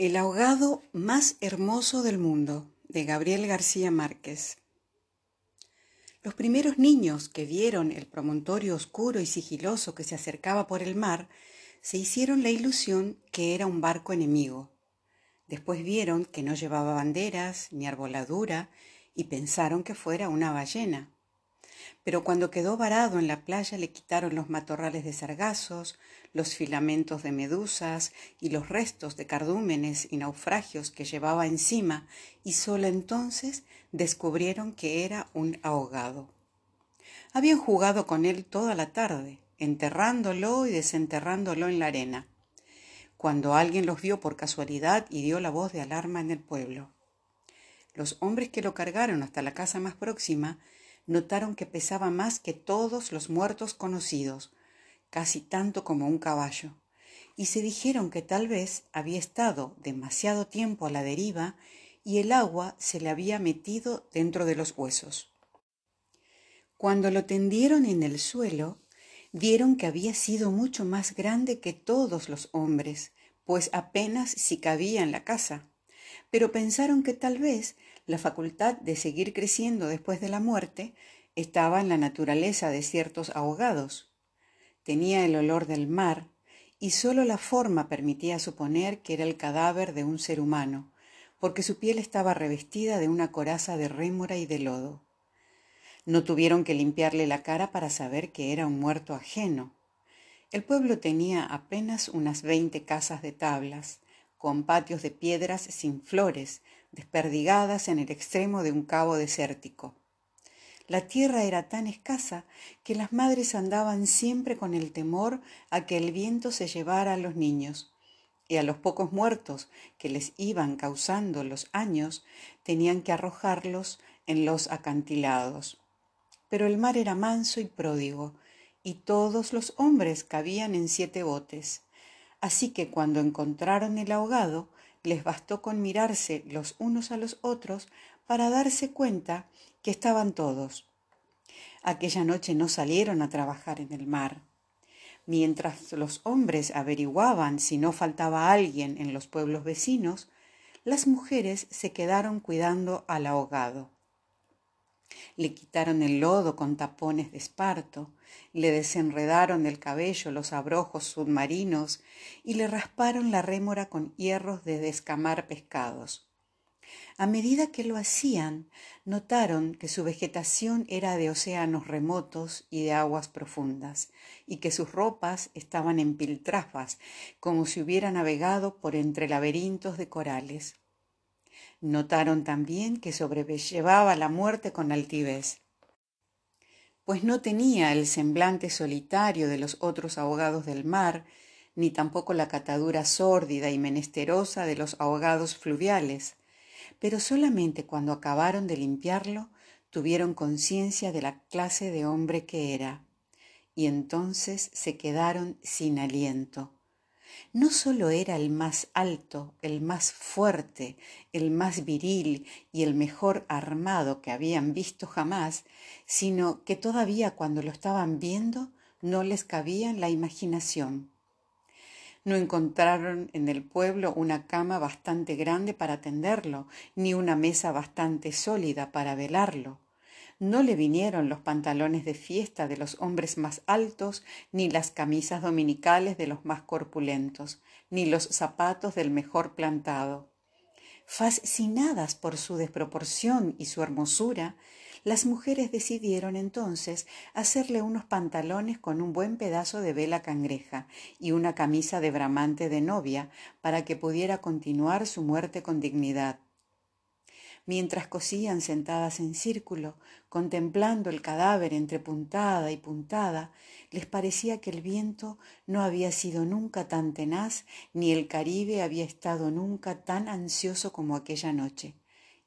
El ahogado más hermoso del mundo, de Gabriel García Márquez. Los primeros niños que vieron el promontorio oscuro y sigiloso que se acercaba por el mar, se hicieron la ilusión que era un barco enemigo. Después vieron que no llevaba banderas ni arboladura y pensaron que fuera una ballena. Pero cuando quedó varado en la playa le quitaron los matorrales de sargazos, los filamentos de medusas y los restos de cardúmenes y naufragios que llevaba encima, y sólo entonces descubrieron que era un ahogado. Habían jugado con él toda la tarde, enterrándolo y desenterrándolo en la arena, cuando alguien los vio por casualidad y dio la voz de alarma en el pueblo. Los hombres que lo cargaron hasta la casa más próxima notaron que pesaba más que todos los muertos conocidos, casi tanto como un caballo, y se dijeron que tal vez había estado demasiado tiempo a la deriva y el agua se le había metido dentro de los huesos. Cuando lo tendieron en el suelo, vieron que había sido mucho más grande que todos los hombres, pues apenas si cabía en la casa, pero pensaron que tal vez la facultad de seguir creciendo después de la muerte estaba en la naturaleza de ciertos ahogados. Tenía el olor del mar y sólo la forma permitía suponer que era el cadáver de un ser humano, porque su piel estaba revestida de una coraza de rémora y de lodo. No tuvieron que limpiarle la cara para saber que era un muerto ajeno. El pueblo tenía apenas unas veinte casas de tablas, con patios de piedras sin flores, desperdigadas en el extremo de un cabo desértico. La tierra era tan escasa que las madres andaban siempre con el temor a que el viento se llevara a los niños, y a los pocos muertos que les iban causando los años tenían que arrojarlos en los acantilados. Pero el mar era manso y pródigo, y todos los hombres cabían en siete botes. Así que cuando encontraron el ahogado, les bastó con mirarse los unos a los otros para darse cuenta que estaban todos. Aquella noche no salieron a trabajar en el mar. Mientras los hombres averiguaban si no faltaba alguien en los pueblos vecinos, las mujeres se quedaron cuidando al ahogado. Le quitaron el lodo con tapones de esparto, le desenredaron el cabello los abrojos submarinos y le rasparon la rémora con hierros de descamar pescados. A medida que lo hacían, notaron que su vegetación era de océanos remotos y de aguas profundas, y que sus ropas estaban en piltrafas, como si hubiera navegado por entre laberintos de corales. Notaron también que sobrellevaba la muerte con altivez, pues no tenía el semblante solitario de los otros ahogados del mar, ni tampoco la catadura sórdida y menesterosa de los ahogados fluviales, pero solamente cuando acabaron de limpiarlo tuvieron conciencia de la clase de hombre que era, y entonces se quedaron sin aliento no sólo era el más alto, el más fuerte, el más viril y el mejor armado que habían visto jamás, sino que todavía cuando lo estaban viendo no les cabía en la imaginación. No encontraron en el pueblo una cama bastante grande para tenderlo, ni una mesa bastante sólida para velarlo no le vinieron los pantalones de fiesta de los hombres más altos, ni las camisas dominicales de los más corpulentos, ni los zapatos del mejor plantado. Fascinadas por su desproporción y su hermosura, las mujeres decidieron entonces hacerle unos pantalones con un buen pedazo de vela cangreja y una camisa de bramante de novia para que pudiera continuar su muerte con dignidad. Mientras cosían sentadas en círculo, contemplando el cadáver entre puntada y puntada, les parecía que el viento no había sido nunca tan tenaz, ni el Caribe había estado nunca tan ansioso como aquella noche,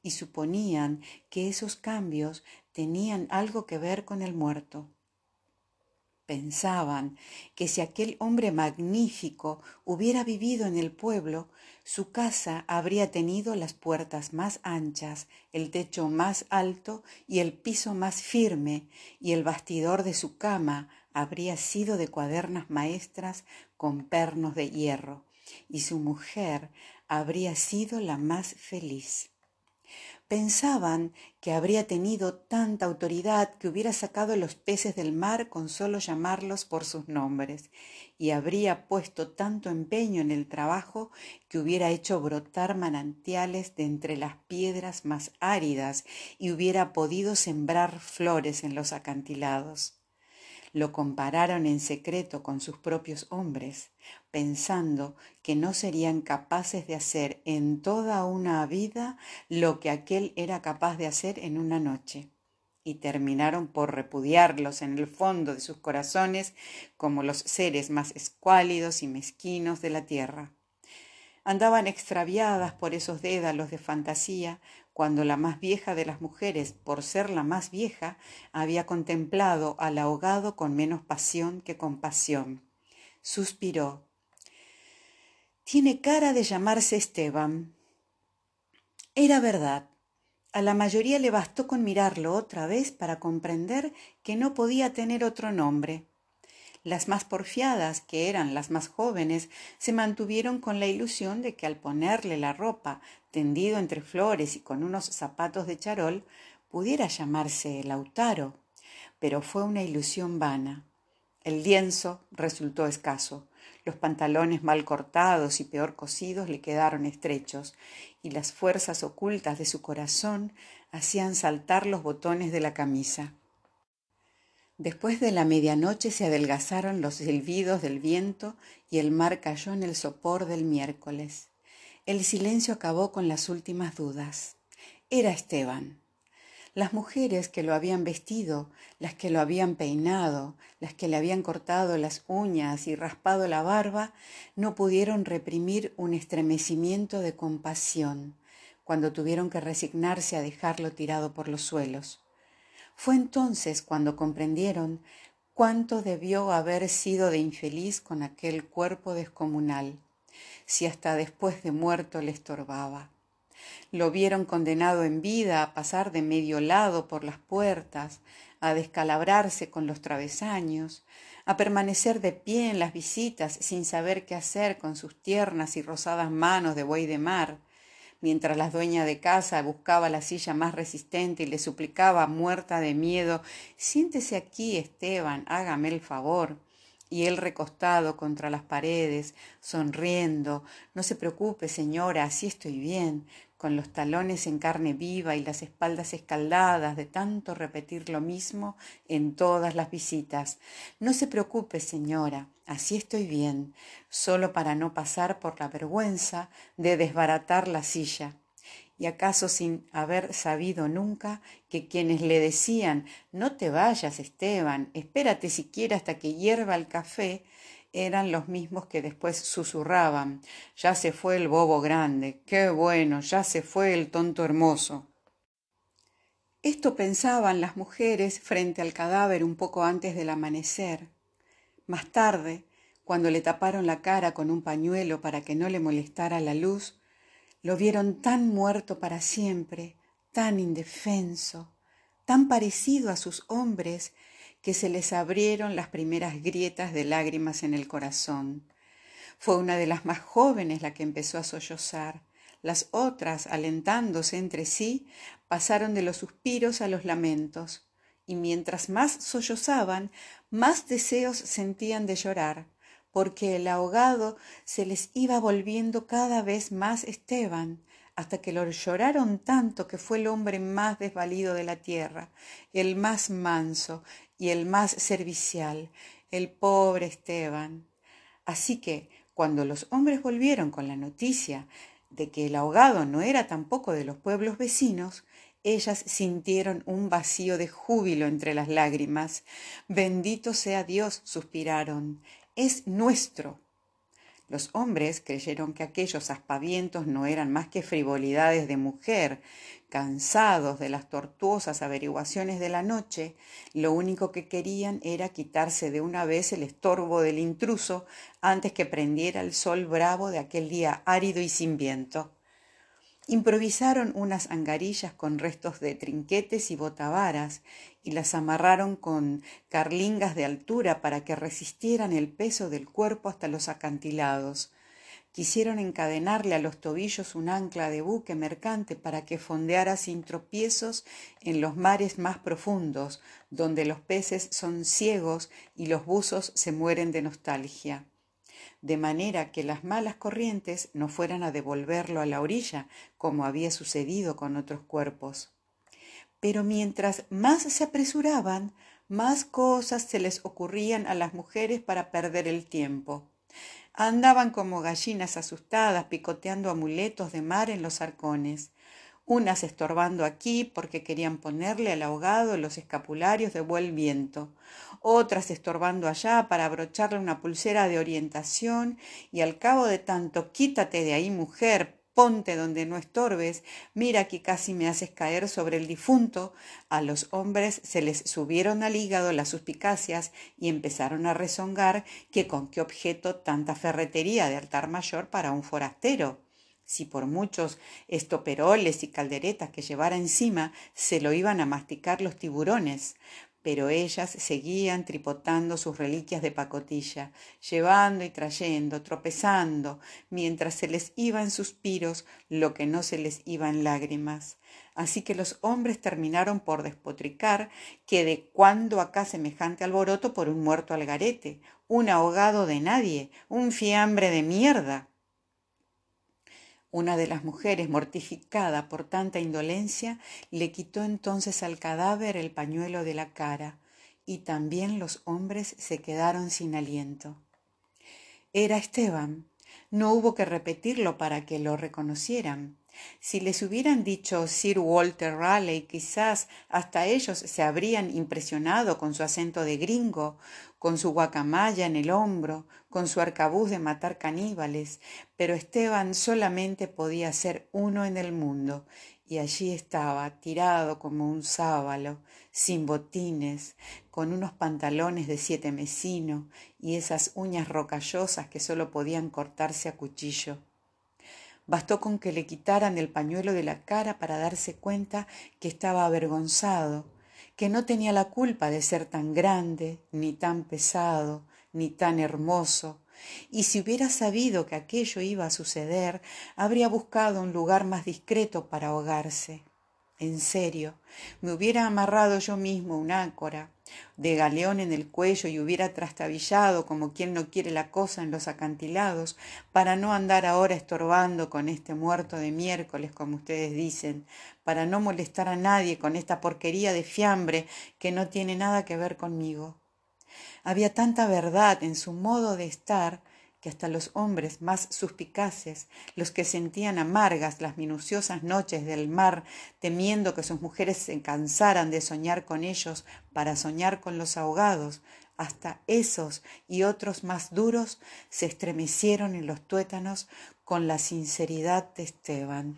y suponían que esos cambios tenían algo que ver con el muerto. Pensaban que si aquel hombre magnífico hubiera vivido en el pueblo, su casa habría tenido las puertas más anchas, el techo más alto y el piso más firme, y el bastidor de su cama habría sido de cuadernas maestras con pernos de hierro, y su mujer habría sido la más feliz. Pensaban que habría tenido tanta autoridad que hubiera sacado los peces del mar con solo llamarlos por sus nombres, y habría puesto tanto empeño en el trabajo que hubiera hecho brotar manantiales de entre las piedras más áridas y hubiera podido sembrar flores en los acantilados lo compararon en secreto con sus propios hombres, pensando que no serían capaces de hacer en toda una vida lo que aquel era capaz de hacer en una noche, y terminaron por repudiarlos en el fondo de sus corazones como los seres más escuálidos y mezquinos de la tierra. Andaban extraviadas por esos dédalos de fantasía cuando la más vieja de las mujeres, por ser la más vieja, había contemplado al ahogado con menos pasión que compasión. Suspiró. Tiene cara de llamarse Esteban. Era verdad. A la mayoría le bastó con mirarlo otra vez para comprender que no podía tener otro nombre. Las más porfiadas, que eran las más jóvenes, se mantuvieron con la ilusión de que al ponerle la ropa tendido entre flores y con unos zapatos de charol, pudiera llamarse Lautaro. Pero fue una ilusión vana. El lienzo resultó escaso, los pantalones mal cortados y peor cosidos le quedaron estrechos, y las fuerzas ocultas de su corazón hacían saltar los botones de la camisa. Después de la medianoche se adelgazaron los silbidos del viento y el mar cayó en el sopor del miércoles. El silencio acabó con las últimas dudas. Era Esteban. Las mujeres que lo habían vestido, las que lo habían peinado, las que le habían cortado las uñas y raspado la barba, no pudieron reprimir un estremecimiento de compasión cuando tuvieron que resignarse a dejarlo tirado por los suelos. Fue entonces cuando comprendieron cuánto debió haber sido de infeliz con aquel cuerpo descomunal, si hasta después de muerto le estorbaba. Lo vieron condenado en vida a pasar de medio lado por las puertas, a descalabrarse con los travesaños, a permanecer de pie en las visitas sin saber qué hacer con sus tiernas y rosadas manos de buey de mar, mientras la dueña de casa buscaba la silla más resistente y le suplicaba, muerta de miedo, siéntese aquí, Esteban, hágame el favor. Y él recostado contra las paredes, sonriendo, no se preocupe, señora, así estoy bien, con los talones en carne viva y las espaldas escaldadas de tanto repetir lo mismo en todas las visitas. No se preocupe, señora, así estoy bien, solo para no pasar por la vergüenza de desbaratar la silla. Y acaso sin haber sabido nunca que quienes le decían No te vayas, Esteban, espérate siquiera hasta que hierva el café, eran los mismos que después susurraban Ya se fue el bobo grande, qué bueno, ya se fue el tonto hermoso. Esto pensaban las mujeres frente al cadáver un poco antes del amanecer. Más tarde, cuando le taparon la cara con un pañuelo para que no le molestara la luz, lo vieron tan muerto para siempre, tan indefenso, tan parecido a sus hombres que se les abrieron las primeras grietas de lágrimas en el corazón. Fue una de las más jóvenes la que empezó a sollozar. Las otras, alentándose entre sí, pasaron de los suspiros a los lamentos, y mientras más sollozaban, más deseos sentían de llorar, porque el ahogado se les iba volviendo cada vez más Esteban, hasta que lo lloraron tanto que fue el hombre más desvalido de la tierra, el más manso, y el más servicial, el pobre Esteban. Así que, cuando los hombres volvieron con la noticia de que el ahogado no era tampoco de los pueblos vecinos, ellas sintieron un vacío de júbilo entre las lágrimas. Bendito sea Dios, suspiraron, es nuestro. Los hombres creyeron que aquellos aspavientos no eran más que frivolidades de mujer, cansados de las tortuosas averiguaciones de la noche, lo único que querían era quitarse de una vez el estorbo del intruso antes que prendiera el sol bravo de aquel día árido y sin viento. Improvisaron unas angarillas con restos de trinquetes y botavaras y las amarraron con carlingas de altura para que resistieran el peso del cuerpo hasta los acantilados. Quisieron encadenarle a los tobillos un ancla de buque mercante para que fondeara sin tropiezos en los mares más profundos, donde los peces son ciegos y los buzos se mueren de nostalgia de manera que las malas corrientes no fueran a devolverlo a la orilla, como había sucedido con otros cuerpos. Pero mientras más se apresuraban, más cosas se les ocurrían a las mujeres para perder el tiempo. Andaban como gallinas asustadas picoteando amuletos de mar en los arcones, unas estorbando aquí porque querían ponerle al ahogado los escapularios de buen viento, otras estorbando allá para abrocharle una pulsera de orientación y al cabo de tanto quítate de ahí mujer, ponte donde no estorbes, mira que casi me haces caer sobre el difunto, a los hombres se les subieron al hígado las suspicacias y empezaron a rezongar que con qué objeto tanta ferretería de altar mayor para un forastero. Si por muchos estoperoles y calderetas que llevara encima se lo iban a masticar los tiburones, pero ellas seguían tripotando sus reliquias de pacotilla, llevando y trayendo, tropezando, mientras se les iba en suspiros lo que no se les iba en lágrimas. Así que los hombres terminaron por despotricar que de cuándo acá semejante alboroto por un muerto algarete, un ahogado de nadie, un fiambre de mierda. Una de las mujeres, mortificada por tanta indolencia, le quitó entonces al cadáver el pañuelo de la cara, y también los hombres se quedaron sin aliento. Era Esteban. No hubo que repetirlo para que lo reconocieran. Si les hubieran dicho Sir Walter Raleigh, quizás hasta ellos se habrían impresionado con su acento de gringo, con su guacamaya en el hombro, con su arcabuz de matar caníbales, pero Esteban solamente podía ser uno en el mundo, y allí estaba, tirado como un sábalo, sin botines, con unos pantalones de siete mesino y esas uñas rocallosas que solo podían cortarse a cuchillo. Bastó con que le quitaran el pañuelo de la cara para darse cuenta que estaba avergonzado, que no tenía la culpa de ser tan grande, ni tan pesado, ni tan hermoso, y si hubiera sabido que aquello iba a suceder, habría buscado un lugar más discreto para ahogarse. En serio, me hubiera amarrado yo mismo un áncora de galeón en el cuello y hubiera trastabillado como quien no quiere la cosa en los acantilados, para no andar ahora estorbando con este muerto de miércoles, como ustedes dicen, para no molestar a nadie con esta porquería de fiambre que no tiene nada que ver conmigo. Había tanta verdad en su modo de estar que hasta los hombres más suspicaces, los que sentían amargas las minuciosas noches del mar, temiendo que sus mujeres se cansaran de soñar con ellos para soñar con los ahogados, hasta esos y otros más duros se estremecieron en los tuétanos con la sinceridad de Esteban.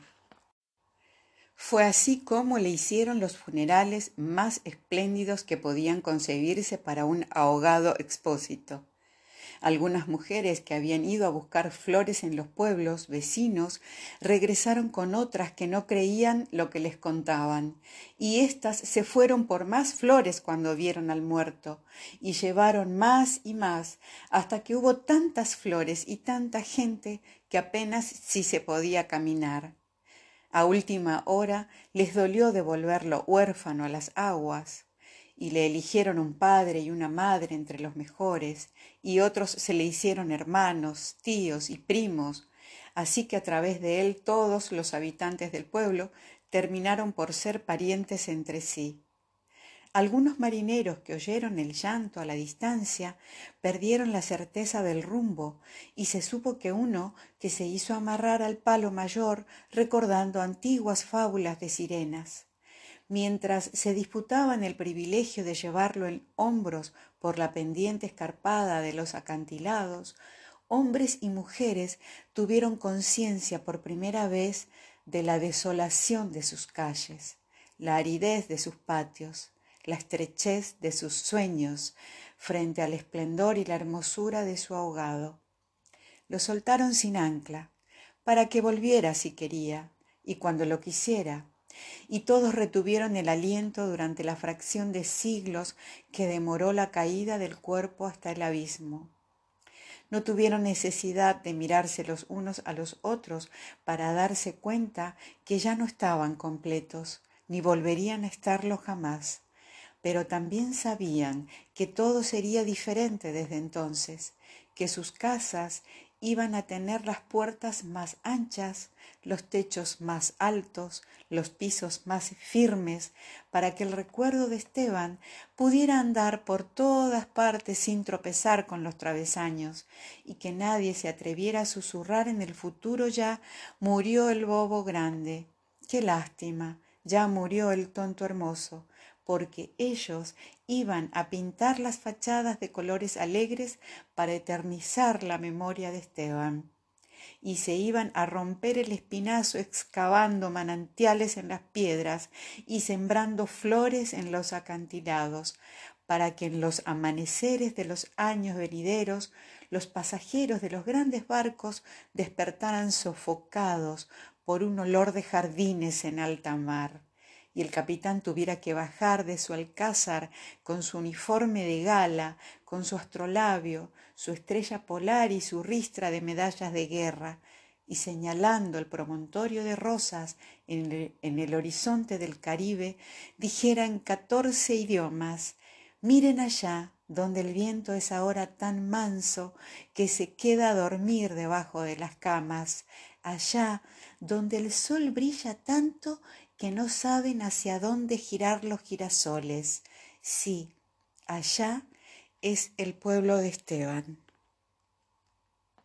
Fue así como le hicieron los funerales más espléndidos que podían concebirse para un ahogado expósito. Algunas mujeres que habían ido a buscar flores en los pueblos vecinos regresaron con otras que no creían lo que les contaban, y éstas se fueron por más flores cuando vieron al muerto, y llevaron más y más, hasta que hubo tantas flores y tanta gente que apenas si se podía caminar. A última hora les dolió devolverlo huérfano a las aguas y le eligieron un padre y una madre entre los mejores, y otros se le hicieron hermanos, tíos y primos, así que a través de él todos los habitantes del pueblo terminaron por ser parientes entre sí. Algunos marineros que oyeron el llanto a la distancia perdieron la certeza del rumbo y se supo que uno que se hizo amarrar al palo mayor recordando antiguas fábulas de sirenas mientras se disputaban el privilegio de llevarlo en hombros por la pendiente escarpada de los acantilados, hombres y mujeres tuvieron conciencia por primera vez de la desolación de sus calles, la aridez de sus patios, la estrechez de sus sueños frente al esplendor y la hermosura de su ahogado. Lo soltaron sin ancla, para que volviera si quería, y cuando lo quisiera, y todos retuvieron el aliento durante la fracción de siglos que demoró la caída del cuerpo hasta el abismo. no tuvieron necesidad de mirarse los unos a los otros para darse cuenta que ya no estaban completos, ni volverían a estarlo jamás. Pero también sabían que todo sería diferente desde entonces, que sus casas iban a tener las puertas más anchas, los techos más altos, los pisos más firmes, para que el recuerdo de Esteban pudiera andar por todas partes sin tropezar con los travesaños, y que nadie se atreviera a susurrar en el futuro ya murió el bobo grande. Qué lástima, ya murió el tonto hermoso, porque ellos iban a pintar las fachadas de colores alegres para eternizar la memoria de Esteban. Y se iban a romper el espinazo excavando manantiales en las piedras y sembrando flores en los acantilados, para que en los amaneceres de los años venideros los pasajeros de los grandes barcos despertaran sofocados por un olor de jardines en alta mar y el capitán tuviera que bajar de su alcázar con su uniforme de gala, con su astrolabio, su estrella polar y su ristra de medallas de guerra, y señalando el promontorio de rosas en el, en el horizonte del Caribe, dijera en catorce idiomas, miren allá, donde el viento es ahora tan manso que se queda a dormir debajo de las camas, allá donde el sol brilla tanto que no saben hacia dónde girar los girasoles. Sí, allá es el pueblo de Esteban.